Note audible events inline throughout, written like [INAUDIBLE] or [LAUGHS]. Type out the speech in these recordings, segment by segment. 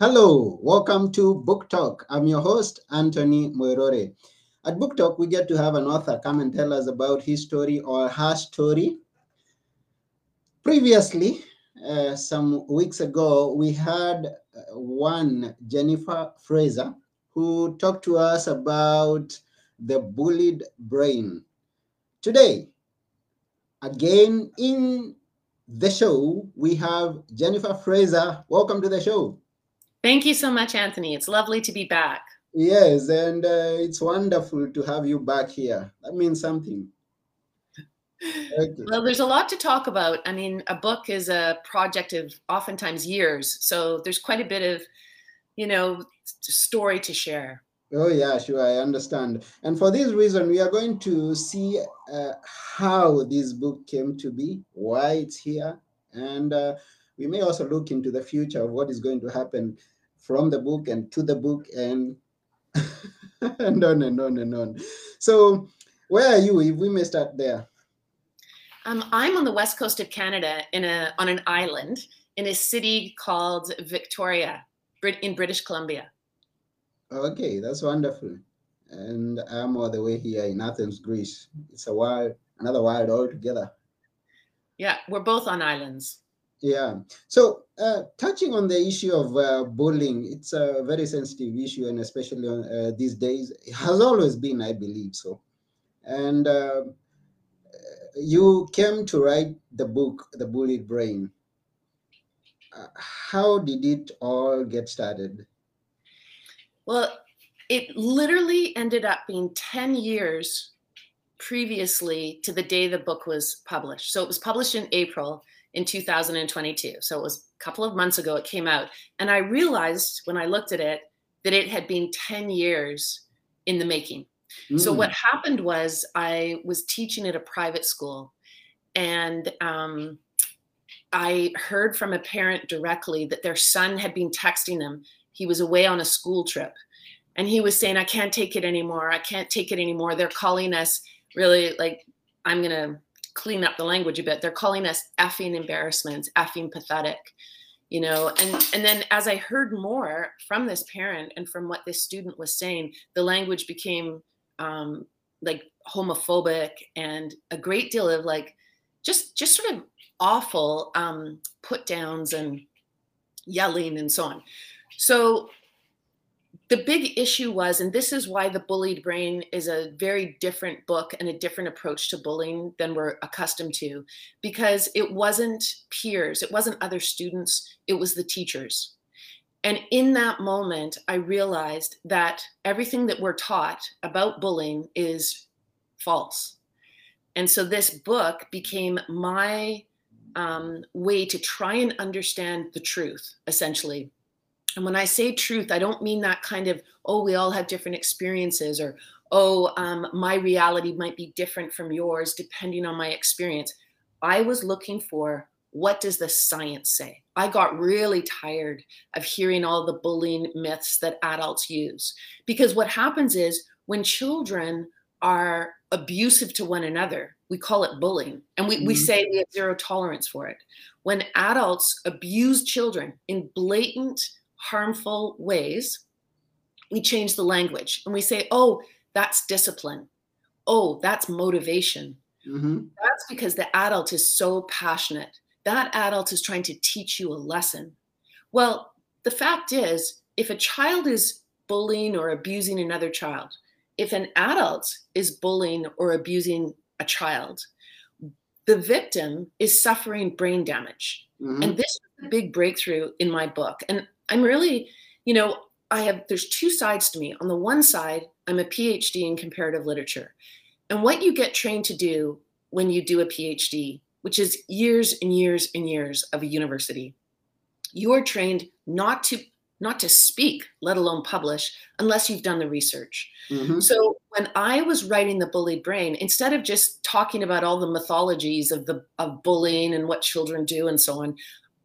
Hello, welcome to Book Talk. I'm your host, Anthony Moirore. At Book Talk, we get to have an author come and tell us about his story or her story. Previously, uh, some weeks ago, we had one Jennifer Fraser who talked to us about the bullied brain. Today, again in the show, we have Jennifer Fraser. Welcome to the show. Thank you so much, Anthony. It's lovely to be back. Yes, and uh, it's wonderful to have you back here. That means something. Well, there's a lot to talk about. I mean, a book is a project of oftentimes years, so there's quite a bit of, you know, story to share. Oh yeah, sure, I understand. And for this reason, we are going to see uh, how this book came to be, why it's here, and uh, we may also look into the future of what is going to happen from the book and to the book and [LAUGHS] and on and on and on. So, where are you? If we may start there. Um, I'm on the west coast of Canada in a on an island in a city called Victoria, in British Columbia. Okay, that's wonderful. And I'm all the way here in Athens, Greece. It's a wild, another wild altogether. Yeah, we're both on islands. Yeah. So, uh, touching on the issue of uh, bullying, it's a very sensitive issue, and especially on, uh, these days, it has always been, I believe so. And uh, you came to write the book, The Bullied Brain. Uh, how did it all get started? Well, it literally ended up being 10 years previously to the day the book was published. So it was published in April in 2022. So it was a couple of months ago it came out. And I realized when I looked at it that it had been 10 years in the making. Mm. So what happened was I was teaching at a private school and um, I heard from a parent directly that their son had been texting them. He was away on a school trip and he was saying, I can't take it anymore. I can't take it anymore. They're calling us really like, I'm going to clean up the language a bit. They're calling us effing embarrassments, effing pathetic, you know. And and then as I heard more from this parent and from what this student was saying, the language became um, like homophobic and a great deal of like just just sort of awful um, put downs and yelling and so on. So the big issue was, and this is why The Bullied Brain is a very different book and a different approach to bullying than we're accustomed to, because it wasn't peers, it wasn't other students, it was the teachers. And in that moment, I realized that everything that we're taught about bullying is false. And so this book became my um, way to try and understand the truth, essentially, and when I say truth, I don't mean that kind of, oh, we all have different experiences or, oh, um, my reality might be different from yours depending on my experience. I was looking for what does the science say? I got really tired of hearing all the bullying myths that adults use. Because what happens is when children are abusive to one another, we call it bullying. And we, mm-hmm. we say we have zero tolerance for it. When adults abuse children in blatant, harmful ways, we change the language and we say, oh, that's discipline. Oh, that's motivation. Mm-hmm. That's because the adult is so passionate. That adult is trying to teach you a lesson. Well, the fact is, if a child is bullying or abusing another child, if an adult is bullying or abusing a child, the victim is suffering brain damage. Mm-hmm. And this is a big breakthrough in my book. And I'm really, you know, I have, there's two sides to me. On the one side, I'm a PhD in comparative literature. And what you get trained to do when you do a PhD, which is years and years and years of a university, you are trained not to not to speak, let alone publish, unless you've done the research. Mm-hmm. So when I was writing the bullied brain, instead of just talking about all the mythologies of the of bullying and what children do and so on,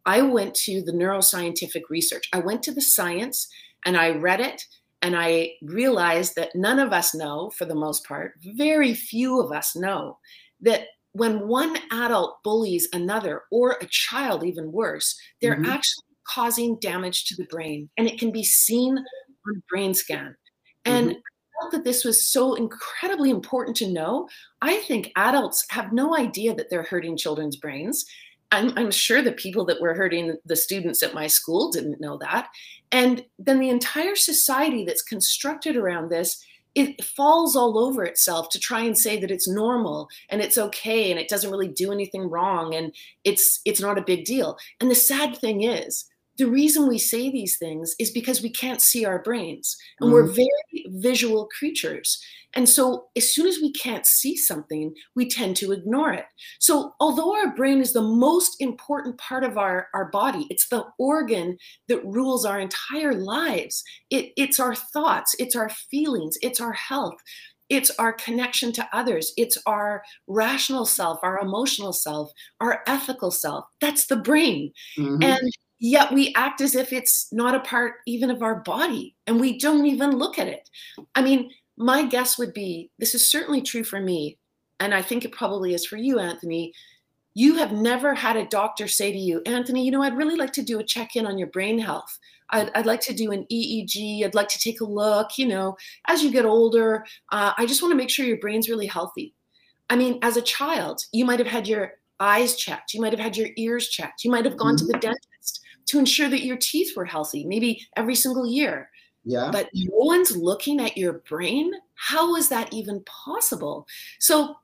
I went to the neuroscientific research. I went to the science and I read it and I realized that none of us know, for the most part, very few of us know that when one adult bullies another or a child, even worse, they're mm-hmm. actually causing damage to the brain and it can be seen on brain scan. And mm-hmm. I felt that this was so incredibly important to know. I think adults have no idea that they're hurting children's brains. I'm, I'm, sure the people that were hurting the students at my school didn't know that. And then the entire society that's constructed around this, it falls all over itself to try and say that it's normal and it's okay and it doesn't really do anything wrong and it's it's not a big deal. And the sad thing is, the reason we say these things is because we can't see our brains and mm. we're very visual creatures. And so as soon as we can't see something we tend to ignore it. So although our brain is the most important part of our, our body it's the organ that rules our entire lives. It, it's our thoughts it's our feelings it's our health it's our connection to others it's our rational self our emotional self our ethical self. That's the brain. Mm-hmm. and yet we act as if it's not a part even of our body and we don't even look at it. I mean, my guess would be this is certainly true for me, and I think it probably is for you, Anthony. You have never had a doctor say to you, Anthony, you know, I'd really like to do a check in on your brain health. I'd, I'd, like to do an EEG. I'd like to take a look. You know, as you get older, uh, I just want to make sure your brain's really healthy. I mean, as a child, you might have had your eyes checked. You might have had your ears checked. You might have gone mm-hmm. to the dentist to ensure that your teeth were healthy, maybe every single year. Yeah. But no one's looking at your brain. How is that even possible? So,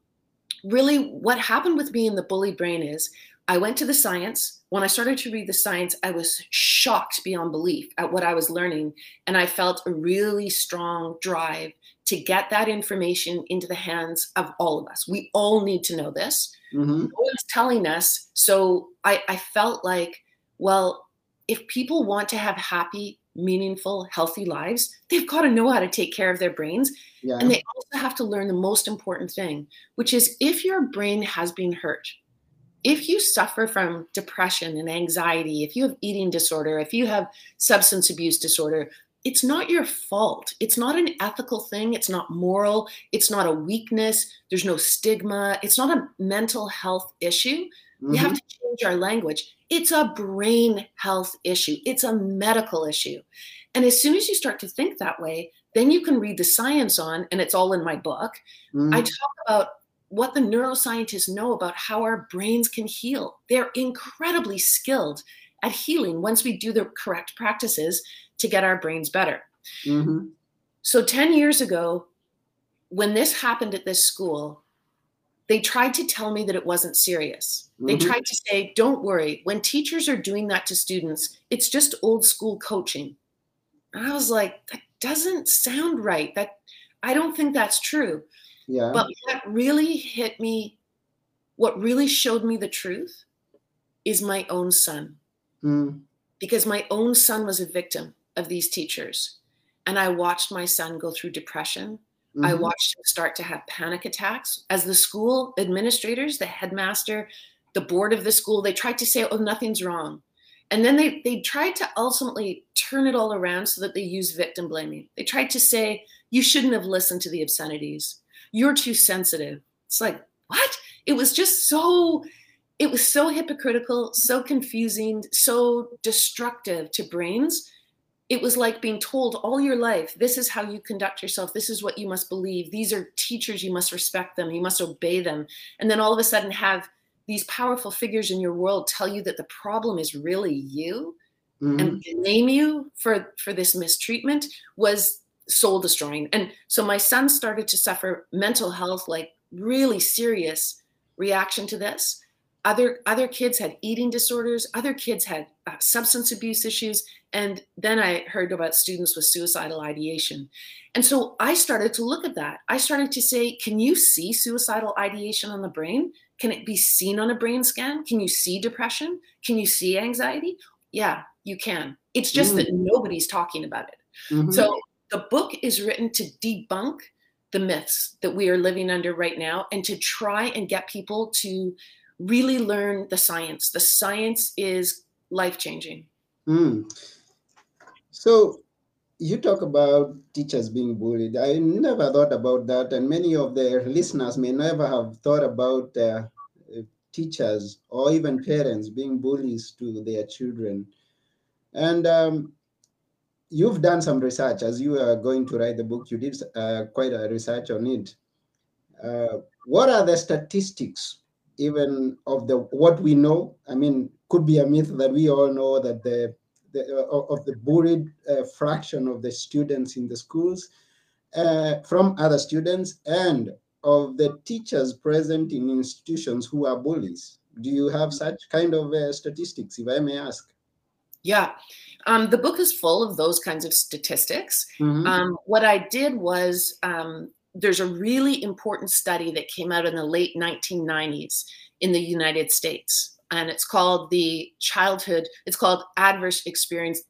really, what happened with me in the bully brain is I went to the science. When I started to read the science, I was shocked beyond belief at what I was learning. And I felt a really strong drive to get that information into the hands of all of us. We all need to know this. Mm-hmm. No one's telling us. So I, I felt like, well, if people want to have happy, meaningful, healthy lives, they've got to know how to take care of their brains. Yeah. And they also have to learn the most important thing, which is if your brain has been hurt, if you suffer from depression and anxiety, if you have eating disorder, if you have substance abuse disorder, it's not your fault. It's not an ethical thing. It's not moral. It's not a weakness. There's no stigma. It's not a mental health issue. Mm-hmm. We have to change our language. It's a brain health issue, it's a medical issue. And as soon as you start to think that way, then you can read the science on, and it's all in my book. Mm. I talk about what the neuroscientists know about how our brains can heal. They're incredibly skilled at healing once we do the correct practices to get our brains better. Mm-hmm. So, 10 years ago, when this happened at this school, they tried to tell me that it wasn't serious. Mm-hmm. They tried to say, don't worry, when teachers are doing that to students, it's just old school coaching. And I was like, that doesn't sound right. That I don't think that's true. Yeah. But what really hit me, what really showed me the truth is my own son. Mm. Because my own son was a victim of these teachers. And I watched my son go through depression. Mm-hmm. I watched him start to have panic attacks. As the school administrators, the headmaster, the board of the school, they tried to say, oh, nothing's wrong. And then they, they tried to ultimately turn it all around so that they use victim blaming. They tried to say, you shouldn't have listened to the obscenities. You're too sensitive. It's like, what? It was just so, it was so hypocritical, so confusing, so destructive to brains it was like being told all your life this is how you conduct yourself. This is what you must believe. These are teachers. You must respect them. You must obey them. And then all of a sudden have these powerful figures in your world tell you that the problem is really you mm-hmm. and blame you for for this mistreatment was soul destroying. And so my son started to suffer mental health like really serious reaction to this. Other other kids had eating disorders. Other kids had uh, substance abuse issues and then i heard about students with suicidal ideation. And so i started to look at that. I started to say can you see suicidal ideation on the brain? Can it be seen on a brain scan? Can you see depression? Can you see anxiety? Yeah you can. It's just mm. that nobody's talking about it. Mm-hmm. so the book is written to debunk the myths that we are living under right now and to try and get people to really learn the science. The science is life changing. Mm. So, you talk about teachers being bullied. I never thought about that, and many of the listeners may never have thought about uh, teachers or even parents being bullies to their children. And um, you've done some research as you are going to write the book. You did uh, quite a research on it. Uh, what are the statistics, even of the what we know? I mean, could be a myth that we all know that the, the uh, of the buried uh, fraction of the students in the schools uh, from other students and of the teachers present in institutions who are bullies. Do you have such kind of uh, statistics, if I may ask? Yeah, um, the book is full of those kinds of statistics. Mm-hmm. Um, what I did was um, there's a really important study that came out in the late 1990s in the United States, and it's called the childhood. It's called adverse experience,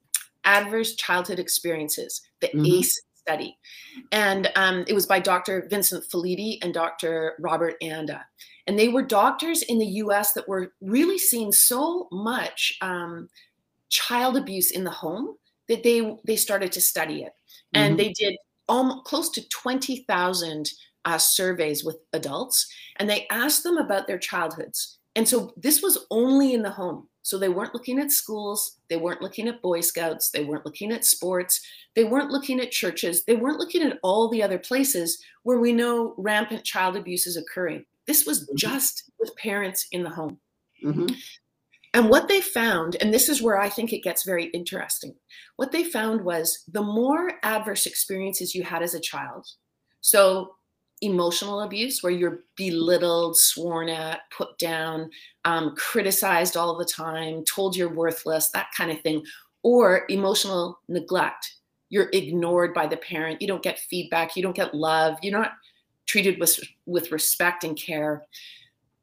adverse childhood experiences, the mm-hmm. ACE study, and um, it was by Dr. Vincent Felitti and Dr. Robert Anda, and they were doctors in the U.S. that were really seeing so much um, child abuse in the home that they they started to study it, and mm-hmm. they did almost close to twenty thousand uh, surveys with adults, and they asked them about their childhoods. And so this was only in the home. So they weren't looking at schools, they weren't looking at Boy Scouts, they weren't looking at sports, they weren't looking at churches, they weren't looking at all the other places where we know rampant child abuse is occurring. This was mm-hmm. just with parents in the home. Mm-hmm. And what they found, and this is where I think it gets very interesting, what they found was the more adverse experiences you had as a child, so emotional abuse, where you're belittled, sworn at, put down, um, criticized all the time, told you're worthless, that kind of thing, or emotional neglect. You're ignored by the parent, you don't get feedback, you don't get love, you're not treated with, with respect and care.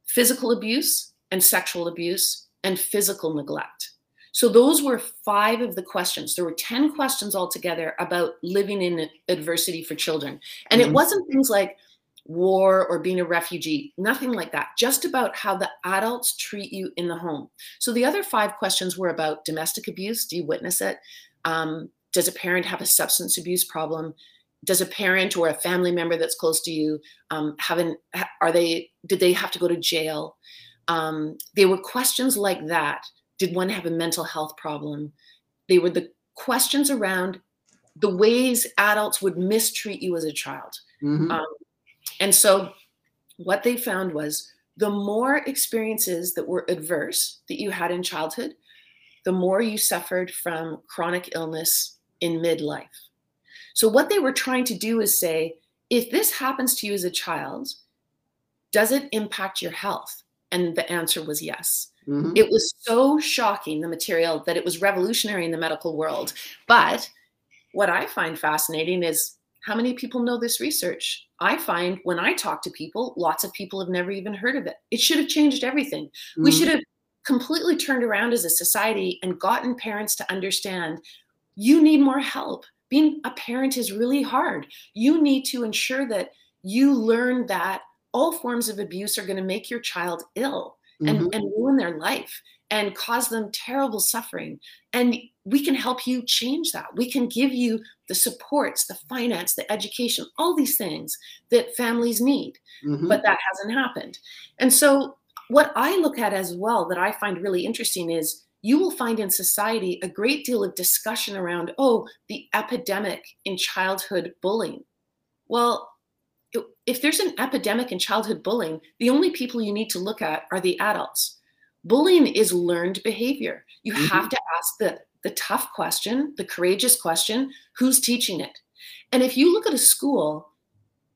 Physical abuse and sexual abuse and physical neglect. So those were five of the questions. There were 10 questions altogether about living in adversity for children. And mm-hmm. it wasn't things like war or being a refugee, nothing like that, just about how the adults treat you in the home. So the other five questions were about domestic abuse. Do you witness it? Um, does a parent have a substance abuse problem? Does a parent or a family member that's close to you um, have an, are they, did they have to go to jail? Um, they were questions like that. Did one have a mental health problem? They were the questions around the ways adults would mistreat you as a child. Mm-hmm. Um, and so what they found was the more experiences that were adverse that you had in childhood, the more you suffered from chronic illness in midlife. So, what they were trying to do is say, if this happens to you as a child, does it impact your health? And the answer was yes. Mm-hmm. It was so shocking, the material, that it was revolutionary in the medical world. But what I find fascinating is how many people know this research? I find when I talk to people, lots of people have never even heard of it. It should have changed everything. Mm-hmm. We should have completely turned around as a society and gotten parents to understand you need more help. Being a parent is really hard. You need to ensure that you learn that all forms of abuse are going to make your child ill and, mm-hmm. and ruin their life and cause them terrible suffering. And we can help you change that. We can give you the supports, the finance, the education, all these things that families need. Mm-hmm. But that hasn't happened. And so, what I look at as well that I find really interesting is you will find in society a great deal of discussion around, oh, the epidemic in childhood bullying. Well, if there's an epidemic in childhood bullying, the only people you need to look at are the adults. Bullying is learned behavior. You mm-hmm. have to ask the, the tough question, the courageous question who's teaching it? And if you look at a school,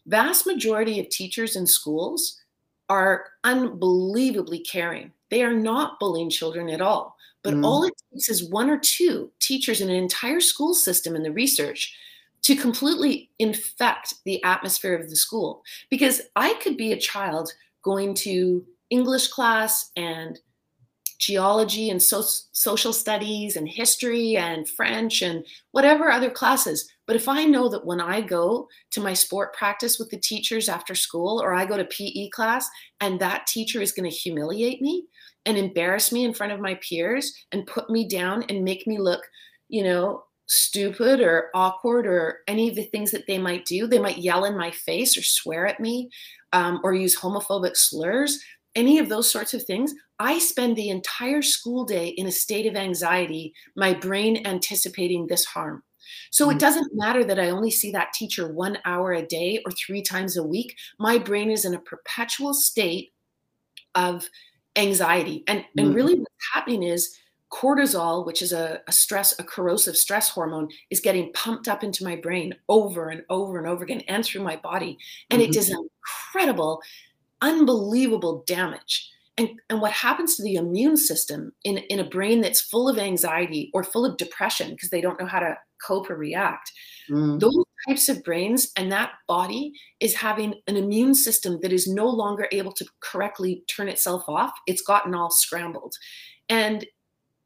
vast majority of teachers in schools are unbelievably caring. They are not bullying children at all. But mm. all it takes is one or two teachers in an entire school system in the research to completely infect the atmosphere of the school. Because I could be a child going to English class and geology and so- social studies and history and French and whatever other classes. But if I know that when I go to my sport practice with the teachers after school or I go to PE class and that teacher is going to humiliate me and embarrass me in front of my peers and put me down and make me look, you know, stupid or awkward or any of the things that they might do. They might yell in my face or swear at me um, or use homophobic slurs, any of those sorts of things. I spend the entire school day in a state of anxiety, my brain anticipating this harm. So it mm. doesn't matter that I only see that teacher one hour a day or three times a week. My brain is in a perpetual state of anxiety. And, and mm. really what's happening is cortisol, which is a, a, stress, a corrosive stress hormone, is getting pumped up into my brain over and over and over again and through my body. And mm-hmm. it does incredible, unbelievable damage. And, and what happens to the immune system in, in a brain that's full of anxiety or full of depression because they don't know how to cope or react? Mm. Those types of brains and that body is having an immune system that is no longer able to correctly turn itself off. It's gotten all scrambled. And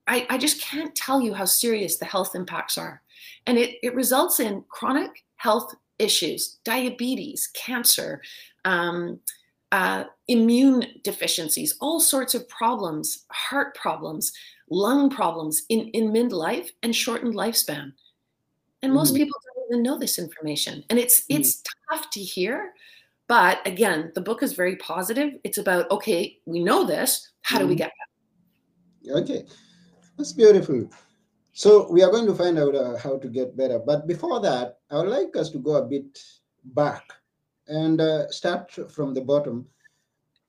I, I just can't tell you how serious the health impacts are. And it, it results in chronic health issues, diabetes, cancer, um, uh, immune deficiencies, all sorts of problems, heart problems, lung problems in, in midlife and shortened lifespan. And most mm-hmm. people don't even know this information. And it's mm-hmm. it's tough to hear. But again, the book is very positive. It's about, okay, we know this. How mm-hmm. do we mm-hmm. get better? Okay. That's beautiful. So we are going to find out uh, how to get better. But before that, I would like us to go a bit back and uh, start from the bottom.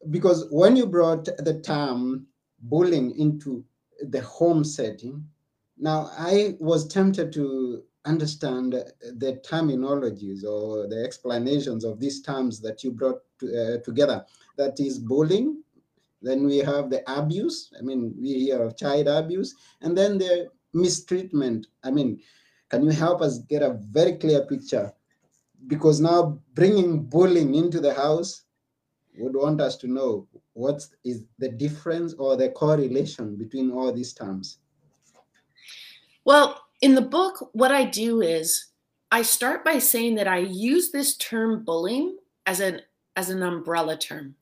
Because when you brought the term bullying into the home setting, now I was tempted to understand the terminologies or the explanations of these terms that you brought to, uh, together. That is bullying, then we have the abuse. I mean, we hear of child abuse, and then the mistreatment. I mean, can you help us get a very clear picture? Because now bringing bullying into the house would want us to know what is the difference or the correlation between all these terms. Well, in the book, what I do is I start by saying that I use this term bullying as an as an umbrella term.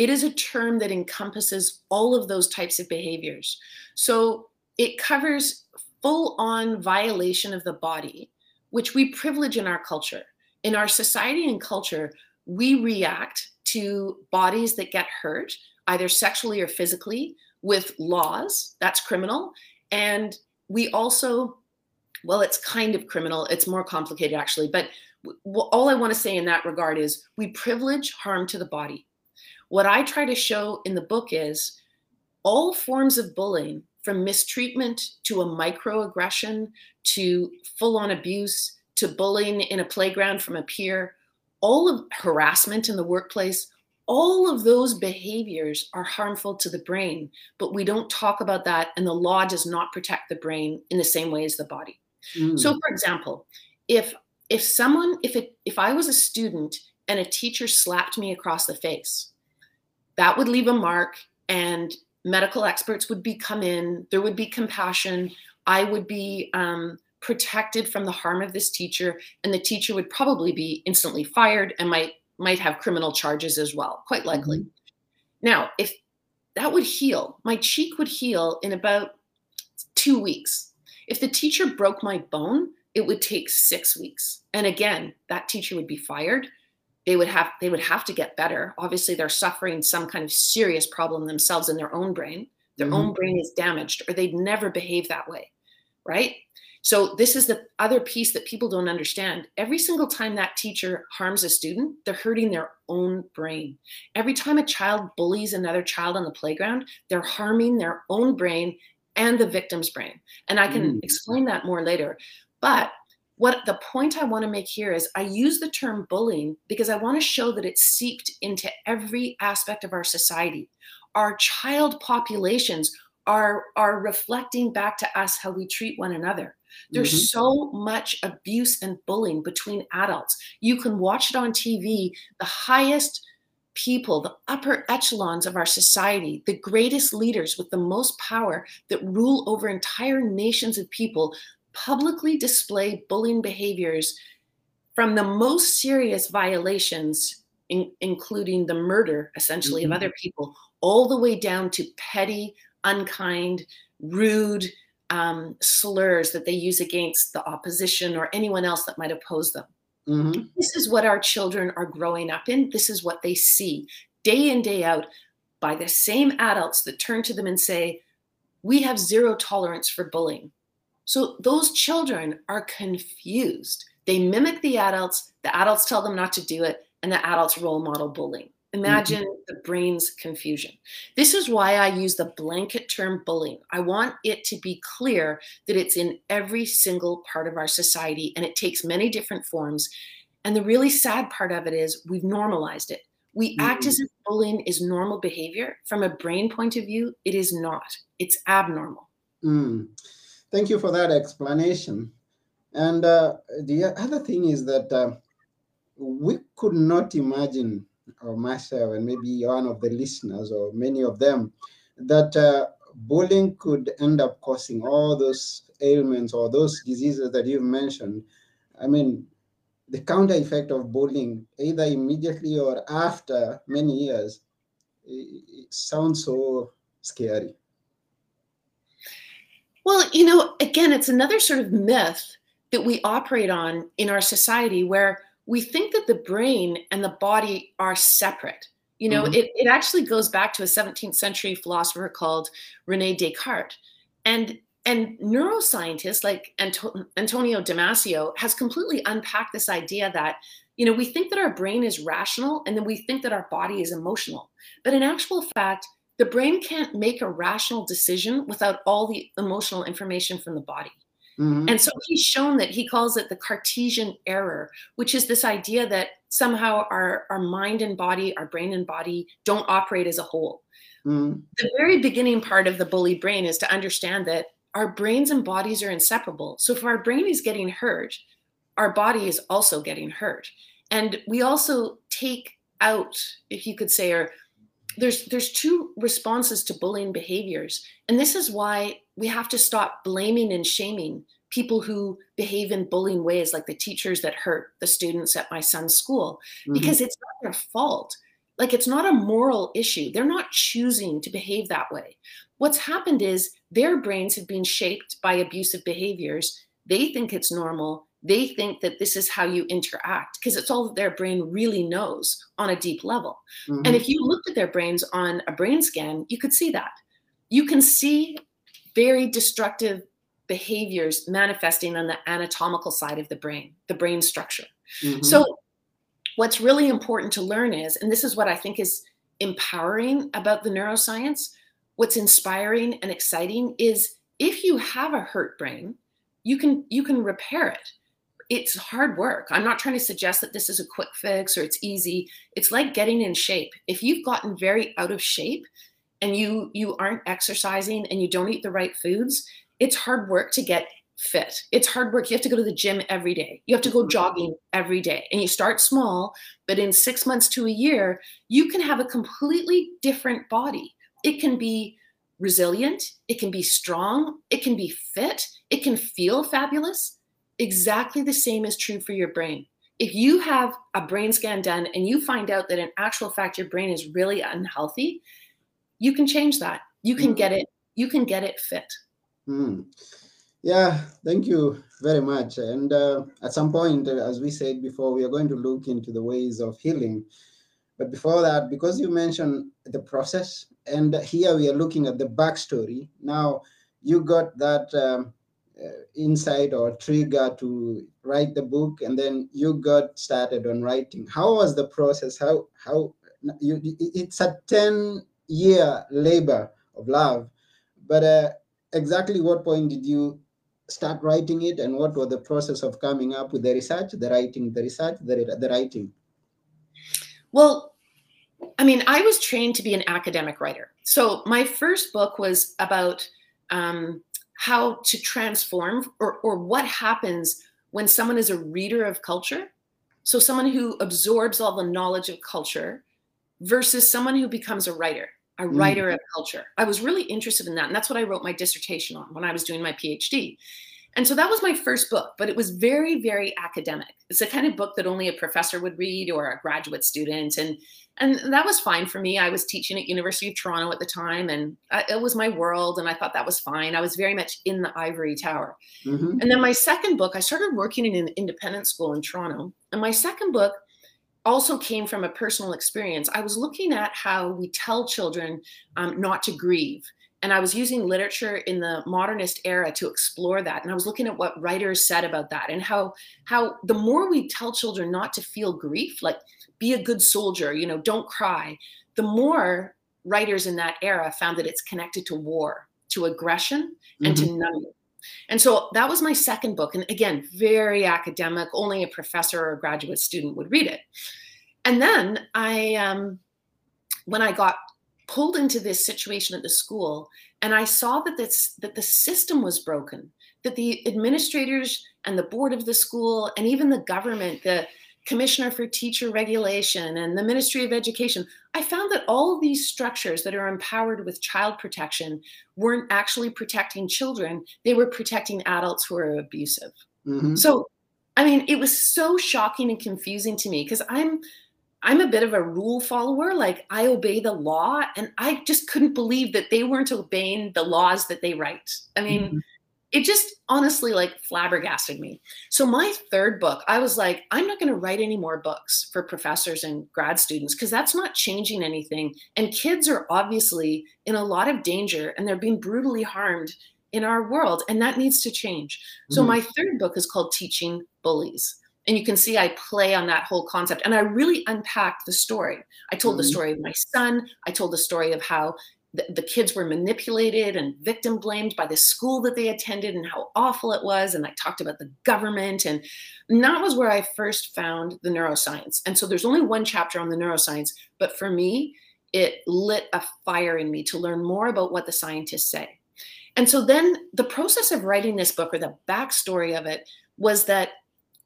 It is a term that encompasses all of those types of behaviors. So it covers full on violation of the body, which we privilege in our culture. In our society and culture, we react to bodies that get hurt, either sexually or physically, with laws. That's criminal. And we also, well, it's kind of criminal. It's more complicated, actually. But all I want to say in that regard is we privilege harm to the body. What I try to show in the book is all forms of bullying, from mistreatment to a microaggression to full on abuse to bullying in a playground from a peer, all of harassment in the workplace, all of those behaviors are harmful to the brain, but we don't talk about that, and the law does not protect the brain in the same way as the body. Mm. So, for example, if if someone if it if I was a student and a teacher slapped me across the face, that would leave a mark and medical experts would be come in there would be compassion. I would be um, protected from the harm of this teacher and the teacher would probably be instantly fired and might might have criminal charges as well quite likely. Mm-hmm. now if that would heal my cheek would heal in about two weeks. If the teacher broke my bone it would take six weeks. And again that teacher would be fired they would have they would have to get better. Obviously they're suffering some kind of serious problem themselves in their own brain. Their mm-hmm. own brain is damaged or they'd never behave that way right? So this is the other piece that people don't understand. Every single time that teacher harms a student they're hurting their own brain. Every time a child bullies another child on the playground they're harming their own brain and the victim's brain. And i can mm-hmm. explain that more later. But what the point I want to make here is I use the term bullying because I want to show that it's seeped into every aspect of our society. Our child populations are, are reflecting back to us how we treat one another. There's mm-hmm. so much abuse and bullying between adults. You can watch it on TV. The highest people, the upper echelons of our society, the greatest leaders with the most power that rule over entire nations of people publicly display bullying behaviors from the most serious violations, in, including the murder, essentially, mm-hmm. of other people, all the way down to petty, unkind, rude, um, slurs that they use against the opposition or anyone else that might oppose them. Mm-hmm. This is what our children are growing up in. This is what they see day in, day out by the same adults that turn to them and say, We have zero tolerance for bullying. So those children are confused. They mimic the adults, the adults tell them not to do it, and the adults role model bullying. Imagine mm-hmm. the brain's confusion. This is why I use the blanket term bullying. I want it to be clear that it's in every single part of our society and it takes many different forms. And the really sad part of it is we've normalized it. We mm-hmm. act as if bullying is normal behavior. From a brain point of view, it is not, it's abnormal. Mm. Thank you for that explanation. And uh, the other thing is that uh, we could not imagine or myself and maybe one of the listeners or many of them that uh, bullying could end up causing all those ailments or those diseases that you've mentioned. I mean, the counter effect of bullying, either immediately or after many years, it, it sounds so scary. Well, you know, again, it's another sort of myth that we operate on in our society where we think that the brain and the body are separate. You know, mm-hmm. it, it actually goes back to a 17th century philosopher called Rene Descartes. And and neuroscientists like Anto- Antonio Damasio has completely unpacked this idea that you know we think that our brain is rational and then we think that our body is emotional but in actual fact the brain can't make a rational decision without all the emotional information from the body Mm-hmm. And so he's shown that he calls it the Cartesian error, which is this idea that somehow our, our mind and body, our brain and body don't operate as a whole. Mm-hmm. The very beginning part of the bully brain is to understand that our brains and bodies are inseparable. So if our brain is getting hurt, our body is also getting hurt. And we also take out, if you could say, or there's there's two responses to bullying behaviors and this is why we have to stop blaming and shaming people who behave in bullying ways like the teachers that hurt the students at my son's school mm-hmm. because it's not their fault. Like it's not a moral issue. They're not choosing to behave that way. What's happened is their brains have been shaped by abusive behaviors. They think it's normal they think that this is how you interact because it's all that their brain really knows on a deep level. Mm-hmm. And if you looked at their brains on a brain scan, you could see that. You can see very destructive behaviors manifesting on the anatomical side of the brain, the brain structure. Mm-hmm. So, what's really important to learn is, and this is what I think is empowering about the neuroscience, what's inspiring and exciting is if you have a hurt brain, you can you can repair it it's hard work. I'm not trying to suggest that this is a quick fix or it's easy. It's like getting in shape. If you've gotten very out of shape and you you aren't exercising and you don't eat the right foods, it's hard work to get fit. It's hard work. You have to go to the gym every day. You have to go mm-hmm. jogging every day. And you start small, but in 6 months to a year, you can have a completely different body. It can be resilient, it can be strong, it can be fit, it can feel fabulous exactly the same is true for your brain. If you have a brain scan done and you find out that in actual fact your brain is really unhealthy, you can change that. You can mm. get it, you can get it fit. Mm. Yeah, thank you very much. And uh, at some point, uh, as we said before, we are going to look into the ways of healing. But before that, because you mentioned the process, and here we are looking at the backstory. Now, you got that um, insight or trigger to write the book and then you got started on writing. How was the process? How how you it's a 10 year labor of love but uh, exactly what point did you start writing it and what was the process of coming up with the research the writing the research the, the writing? Well i mean i was trained to be an academic writer. So my first book was about um, how to transform or, or what happens when someone is a reader of culture. So, someone who absorbs all the knowledge of culture versus someone who becomes a writer, a mm. writer of culture. I was really interested in that. And that's what I wrote my dissertation on when I was doing my PhD. And so that was my first book, but it was very, very academic. It's the kind of book that only a professor would read or a graduate student. And and that was fine for me. I was teaching at University of Toronto at the time, and I, it was my world, and I thought that was fine. I was very much in the ivory tower. Mm-hmm. And then my second book, I started working in an independent school in Toronto, and my second book also came from a personal experience. I was looking at how we tell children um, not to grieve and I was using literature in the modernist era to explore that. And I was looking at what writers said about that and how how the more we tell children not to feel grief, like be a good soldier, you know, don't cry, the more writers in that era found that it's connected to war, to aggression, and mm-hmm. to numbing. And so that was my second book. And again, very academic, only a professor or a graduate student would read it. And then I um when I got pulled into this situation at the school and i saw that this that the system was broken that the administrators and the board of the school and even the government the commissioner for teacher regulation and the ministry of education i found that all of these structures that are empowered with child protection weren't actually protecting children they were protecting adults who are abusive mm-hmm. so i mean it was so shocking and confusing to me because i'm I'm a bit of a rule follower. Like I obey the law, and I just couldn't believe that they weren't obeying the laws that they write. I mean, mm-hmm. it just honestly like flabbergasted me. So my third book, I was like, I'm not going to write any more books for professors and grad students because that's not changing anything. And kids are obviously in a lot of danger, and they're being brutally harmed in our world, and that needs to change. Mm-hmm. So my third book is called Teaching Bullies and you can see I play on that whole concept. And I really unpacked the story. I told mm-hmm. the story of my son. I told the story of how the, the, kids were manipulated and victim blamed by the school that they attended and how awful it was. And I talked about the government. And, and that was where I first found the neuroscience. And so there's only one chapter on the neuroscience, but for me, it lit a fire in me to learn more about what the scientists say. And so then the process of writing this book or the backstory of it was that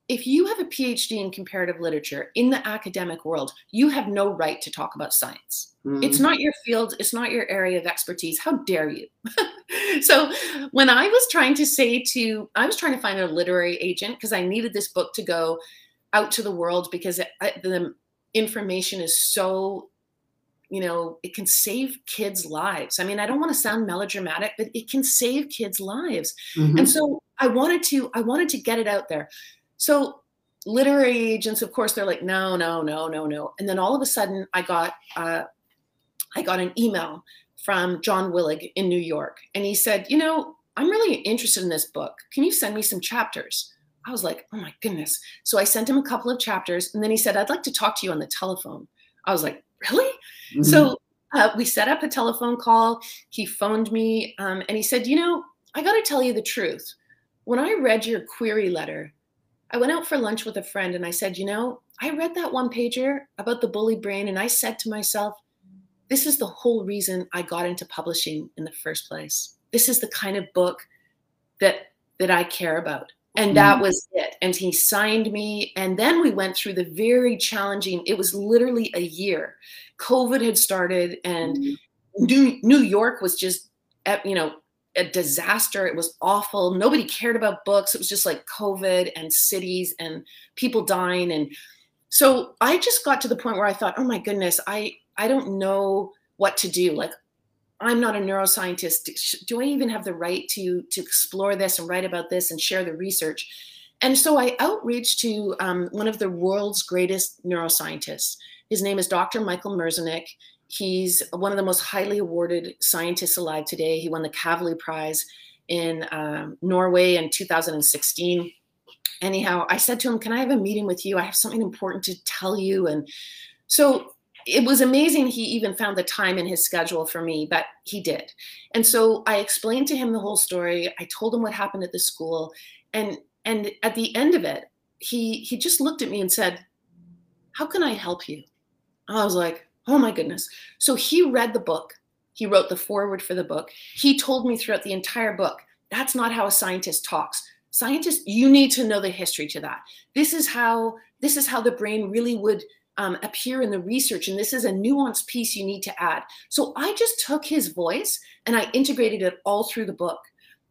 if you have a PhD in comparative literature in the academic world, you have no right to talk about science. Mm. It's not your field, it's not your area of expertise. How dare you? [LAUGHS] so, when I was trying to say to, I was trying to find a literary agent because I needed this book to go out to the world because it, the information is so you know it can save kids lives i mean i don't want to sound melodramatic but it can save kids lives mm-hmm. and so i wanted to i wanted to get it out there so literary agents, of course, they're like, no, no, no, no, no. And then all of a sudden, I got uh, I got an email from John Willig in New York, and he said, you know, I'm really interested in this book. Can you send me some chapters? I was like, oh my goodness. So I sent him a couple of chapters, and then he said, I'd like to talk to you on the telephone. I was like, really? Mm-hmm. So uh, we set up a telephone call. He phoned me, um, and he said, you know, I got to tell you the truth. When I read your query letter, I went out for lunch with a friend and I said, you know, I read that one pager about the bully brain and I said to myself, this is the whole reason I got into publishing in the first place. This is the kind of book that that I care about. And that mm-hmm. was it. And he signed me. And then we went through the very challenging, it was literally a year. COVID had started and mm-hmm. New, New York was just, you know, a disaster. It was awful. Nobody cared about books. It was just like COVID and cities and people dying. And so I just got to the point where I thought, oh my goodness, I I don't know what to do. Like I'm not a neuroscientist. Do I even have the right to to explore this and write about this and share the research? And so I outreached to um, one of the world's greatest neuroscientists. His name is Dr. Michael Merzenich. He's one of the most highly awarded scientists alive today. He won the Kavli Prize in um, Norway in 2016. Anyhow, I said to him, Can I have a meeting with you? I have something important to tell you. And so it was amazing he even found the time in his schedule for me, but he did. And so I explained to him the whole story. I told him what happened at the school. And and at the end of it, he he just looked at me and said, How can I help you? I was like, Oh my goodness. So he read the book. He wrote the foreword for the book. He told me throughout the entire book, that's not how a scientist talks. Scientists, you need to know the history to that. This is how this is how the brain really would um, appear in the research, and this is a nuanced piece you need to add. So I just took his voice and I integrated it all through the book.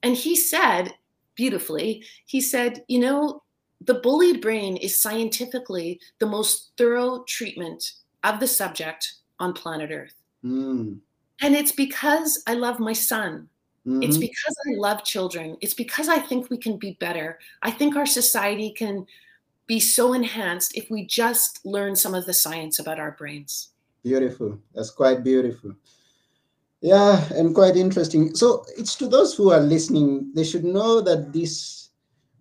And he said, beautifully. He said, You know, the bullied brain is scientifically the most thorough treatment of the subject on planet Earth. Mm. And it's because I love my son. Mhm. It's because I love children. It's because I think we can be better. I think our society can be so enhanced if we just learn some of the science about our brains. Beautiful. That's quite beautiful. Yeah, and quite interesting. So it's to those who are listening, they should know that this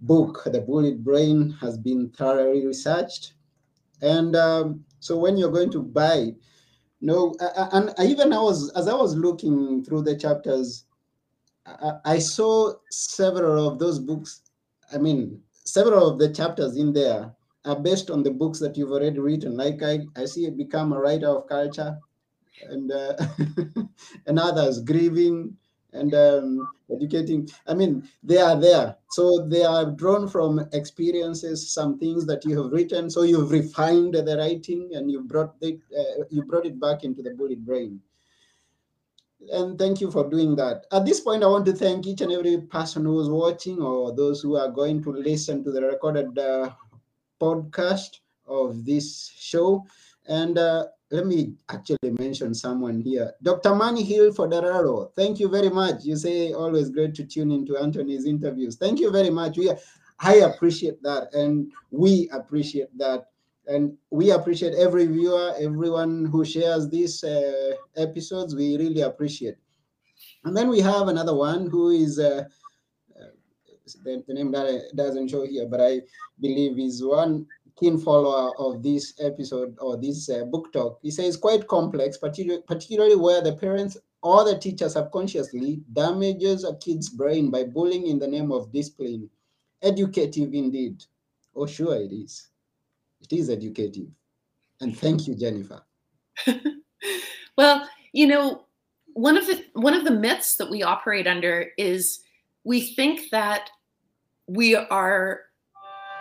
book, The Bullied Brain, has been thoroughly researched. And um, so when you're going to buy, no, and even I was as I was looking through the chapters, I, I saw several of those books. I mean, several of the chapters in there are based on the books that you've already written. Like I, I see it become a writer of culture, and uh, [LAUGHS] and others grieving and um, educating. I mean, they are there, so they are drawn from experiences, some things that you have written. So you've refined the writing and you brought it, uh, you brought it back into the bullied brain. And thank you for doing that. At this point, I want to thank each and every person who is watching or those who are going to listen to the recorded uh, podcast of this show. And uh, let me actually mention someone here. Dr. Manny Hill Foderaro, thank you very much. You say always great to tune into Anthony's interviews. Thank you very much. We, I appreciate that, and we appreciate that. And we appreciate every viewer, everyone who shares these uh, episodes. We really appreciate. And then we have another one who is uh, uh, the, the name that doesn't show here, but I believe is one keen follower of this episode or this uh, book talk. He says quite complex, particularly, particularly where the parents or the teacher subconsciously damages a kid's brain by bullying in the name of discipline. Educative indeed. Oh, sure it is. It is educative. And thank you, Jennifer. [LAUGHS] well, you know, one of the one of the myths that we operate under is we think that we are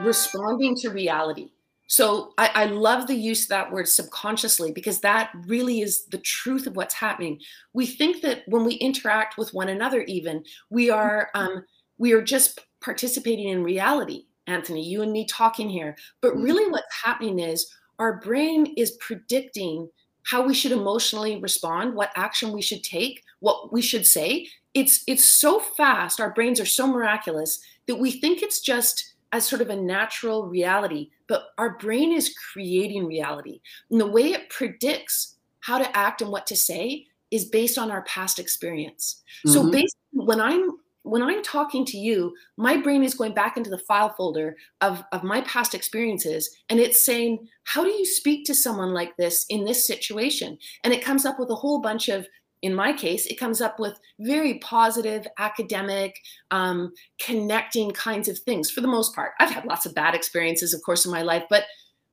responding to reality. So I, I, love the use of that word subconsciously because that really is the truth of what's happening. We think that when we interact with one another, even we are um, we are just participating in reality. Anthony, you and me talking here, but really what's happening is our brain is predicting how we should emotionally respond, what action we should take, what we should say. It's it's so fast. Our brains are so miraculous that we think it's just as sort of a natural reality, but our brain is creating reality. And the way it predicts how to act and what to say is based on our past experience. Mm-hmm. So basically when I'm when I'm talking to you, my brain is going back into the file folder of, of my past experiences and it's saying, How do you speak to someone like this in this situation? And it comes up with a whole bunch of in my case, it comes up with very positive, academic, um, connecting kinds of things for the most part. I've had lots of bad experiences, of course, in my life, but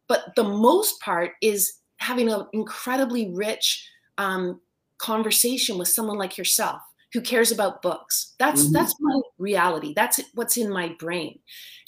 but the most part is having an incredibly rich um, conversation with someone like yourself who cares about books. That's mm-hmm. that's my reality. That's what's in my brain,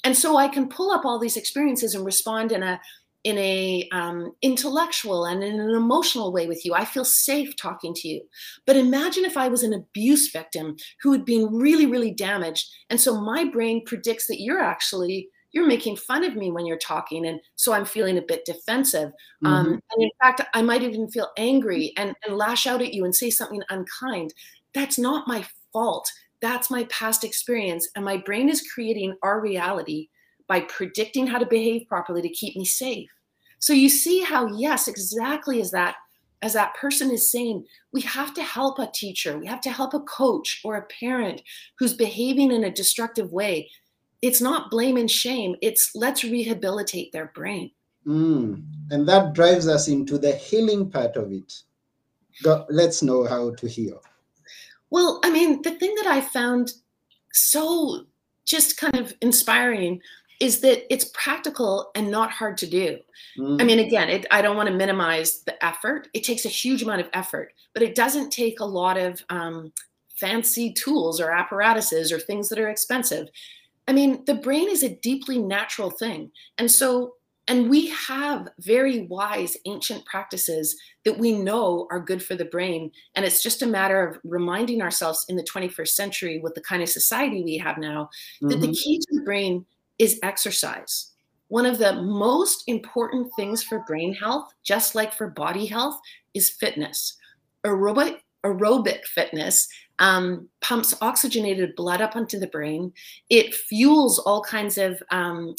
and so I can pull up all these experiences and respond in a in a um, intellectual and in an emotional way with you. I feel safe talking to you. But imagine if i was an abuse victim who had been really really damaged and so my brain predicts that you're actually you're making fun of me when you're talking and so i'm feeling a bit defensive. Mm-hmm. um, and in fact i might even feel angry and, and lash out at you and say something unkind. That's not my fault. That's my past experience and my brain is creating our reality by predicting how to behave properly to keep me safe. So you see how yes, exactly as that as that person is saying, we have to help a teacher, we have to help a coach or a parent who's behaving in a destructive way. It's not blame and shame, it's let's rehabilitate their brain. Mm. And that drives us into the healing part of it. Let's know how to heal. Well, I mean, the thing that I found so just kind of inspiring is that it's practical and not hard to do. Mm. I mean, again, it, I don't want to minimize the effort. It takes a huge amount of effort, but it doesn't take a lot of um, fancy tools or apparatuses or things that are expensive. I mean, the brain is a deeply natural thing. And so, And we have very wise ancient practices that we know are good for the brain. And it's just a matter of reminding ourselves in the 21st century, with the kind of society we have now, that mm-hmm. the key to the brain is exercise. One of the most important things for brain health, just like for body health, is fitness. Aerobic, aerobic fitness um, pumps oxygenated blood up onto the brain. It fuels all kinds of um,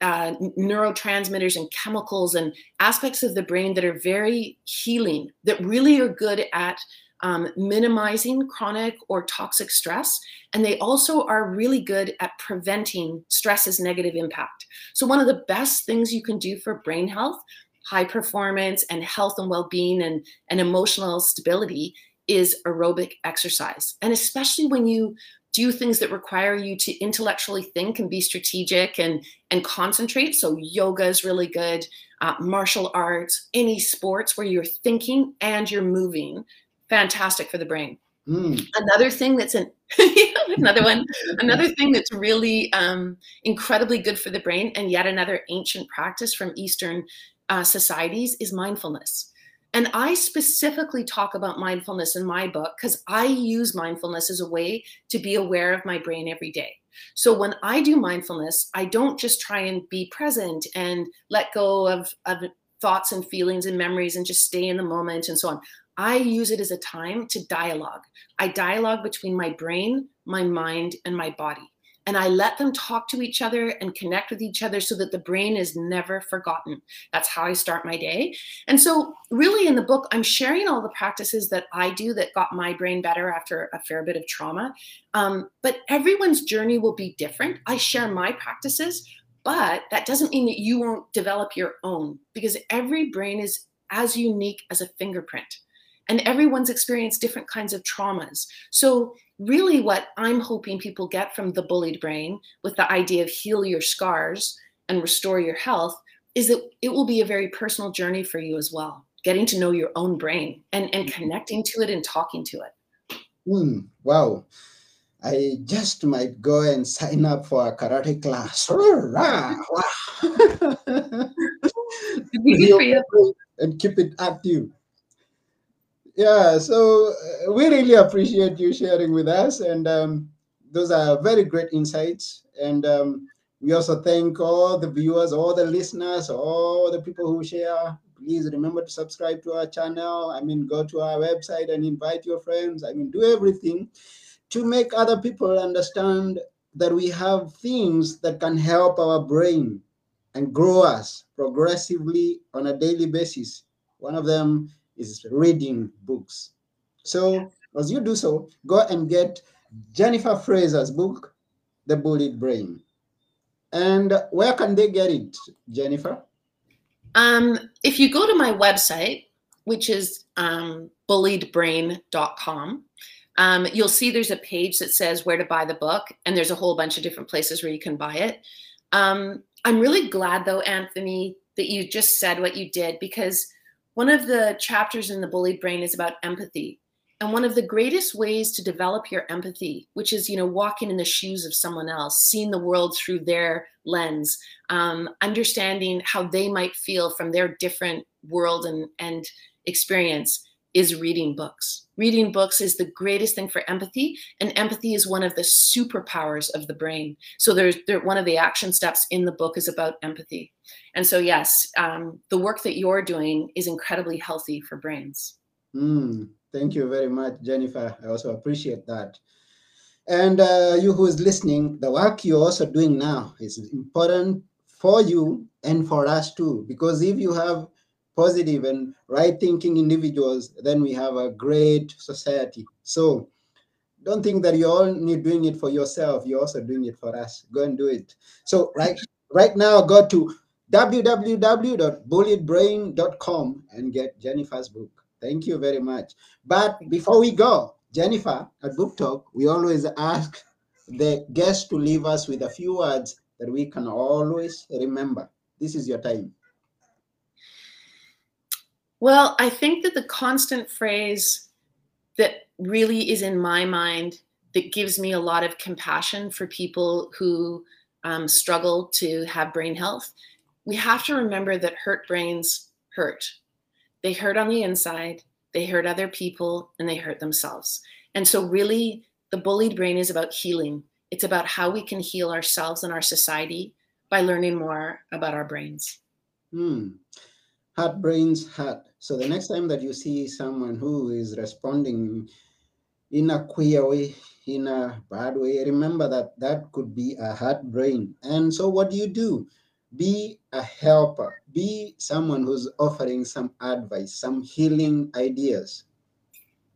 uh, neurotransmitters and chemicals and aspects of the brain that are very healing, that really are good at um, minimizing chronic or toxic stress. And they also are really good at preventing stress's negative impact. So, one of the best things you can do for brain health, high performance, and health and well being and, and emotional stability is aerobic exercise. And especially when you do things that require you to intellectually think and be strategic and and concentrate so yoga is really good uh, martial arts any sports where you're thinking and you're moving fantastic for the brain mm. another thing that's an [LAUGHS] another one another thing that's really um, incredibly good for the brain and yet another ancient practice from eastern uh, societies is mindfulness and I specifically talk about mindfulness in my book because I use mindfulness as a way to be aware of my brain every day. So when I do mindfulness, I don't just try and be present and let go of, of thoughts and feelings and memories and just stay in the moment and so on. I use it as a time to dialogue. I dialogue between my brain, my mind, and my body and I let them talk to each other and connect with each other so that the brain is never forgotten. That's how I start my day. And so, really, in the book, I'm sharing all the practices that I do that got my brain better after a fair bit of trauma. Um, but everyone's journey will be different. I share my practices, but that doesn't mean that you won't develop your own because every brain is as unique as a fingerprint and everyone's experienced different kinds of traumas. So, really, what I'm hoping people get from the bullied brain with the idea of heal your scars and restore your health is that it will be a very personal journey for you as well, getting to know your own brain and, and mm-hmm. connecting to it and talking to it. Mm, wow. I just might go and sign up for a karate class. [LAUGHS] [LAUGHS] and keep it active yeah so uh, we really appreciate you sharing with us and um, those are very great insights. And um, we also thank all the viewers all the listeners all the people who share. Please remember to subscribe to our channel. I mean go to our website and invite your friends. I mean do everything to make other people understand that we have things that can help our brain and grow us progressively on a daily basis. One of them is reading books. So as you do so, go and get Jennifer Fraser's book, The Bullied Brain. And where can they get it, Jennifer? Um, if you go to my website, which is um, bulliedbrain.com, um, you'll see there's a page that says where to buy the book, and there's a whole bunch of different places where you can buy it. Um, I'm really glad, though, Anthony, that you just said what you did because one of the chapters in the bullied brain is about empathy. And one of the greatest ways to develop your empathy, which is, you know, walking in the shoes of someone else, seeing the world through their lens, um, understanding how they might feel from their different world and, and experience, is reading books. Reading books is the greatest thing for empathy, and empathy is one of the superpowers of the brain. So there's there, one of the action steps in the book is about empathy. And so yes, um, the work that you're doing is incredibly healthy for brains. Mm, thank you very much, Jennifer. I also appreciate that. And uh, you who is listening, the work you're also doing now is important for you and for us too, because if you have positive and right thinking individuals, then we have a great society. So don't think that you're only doing it for yourself, you're also doing it for us. Go and do it. So right right now go to www.bulliedbrain.com and get Jennifer's book. Thank you very much. But before we go, Jennifer, at Book Talk, we always ask the guest to leave us with a few words that we can always remember. This is your time. Well, I think that the constant phrase that really is in my mind that gives me a lot of compassion for people who um, struggle to have brain health we have to remember that hurt brains hurt. They hurt on the inside, they hurt other people, and they hurt themselves. And so, really, the bullied brain is about healing. It's about how we can heal ourselves and our society by learning more about our brains. Hmm. Hurt brains hurt. So the next time that you see someone who is responding in a queer way, in a bad way, remember that that could be a hurt brain. And so what do you do? Be a helper. Be someone who's offering some advice, some healing ideas.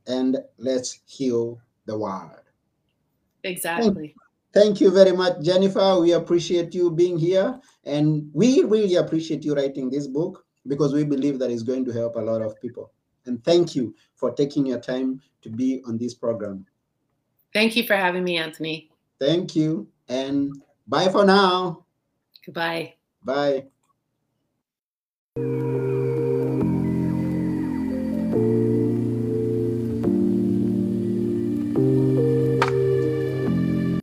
And let's heal the world. Exactly. Thank you very much, Jennifer. We appreciate you being here. And we really appreciate you writing this book because we believe that it's going to help a lot of people. And thank you for taking your time to be on this program. Thank you for having me, Anthony. Thank you. And bye for now. Goodbye. Bye.